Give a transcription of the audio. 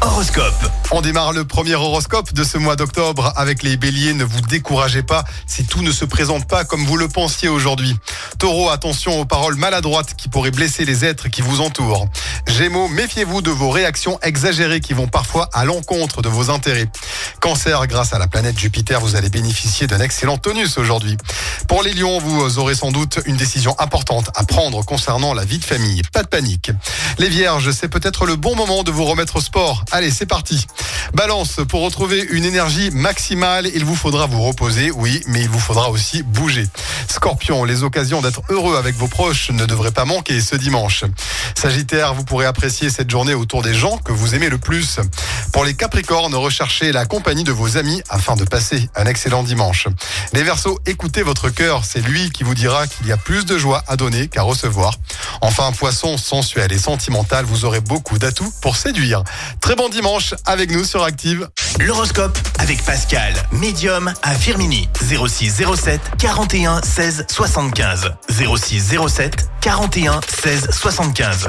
Horoscope. On démarre le premier horoscope de ce mois d'octobre avec les béliers. Ne vous découragez pas si tout ne se présente pas comme vous le pensiez aujourd'hui. Taureau, attention aux paroles maladroites qui pourraient blesser les êtres qui vous entourent. Gémeaux, méfiez-vous de vos réactions exagérées qui vont parfois à l'encontre de vos intérêts. Cancer, grâce à la planète Jupiter, vous allez bénéficier d'un excellent tonus aujourd'hui. Pour les lions, vous aurez sans doute une décision importante à prendre concernant la vie de famille. Pas de panique. Les vierges, c'est peut-être le bon moment de vous remettre au sport. Allez, c'est parti. Balance, pour retrouver une énergie maximale, il vous faudra vous reposer, oui, mais il vous faudra aussi bouger. Scorpion, les occasions d'être heureux avec vos proches ne devraient pas manquer ce dimanche. Sagittaire, vous pourrez apprécier cette journée autour des gens que vous aimez le plus. Pour les Capricornes, recherchez la compagnie de vos amis afin de passer un excellent dimanche. Les Verseaux, écoutez votre cœur, c'est lui qui vous dira qu'il y a plus de joie à donner qu'à recevoir. Enfin, poisson sensuel et sentimental, vous aurez beaucoup d'atouts pour séduire. Très bon dimanche avec nous sur Active. L'horoscope avec Pascal, médium à Firmini. 06 07 41 16 75. 06 07 41 16 75.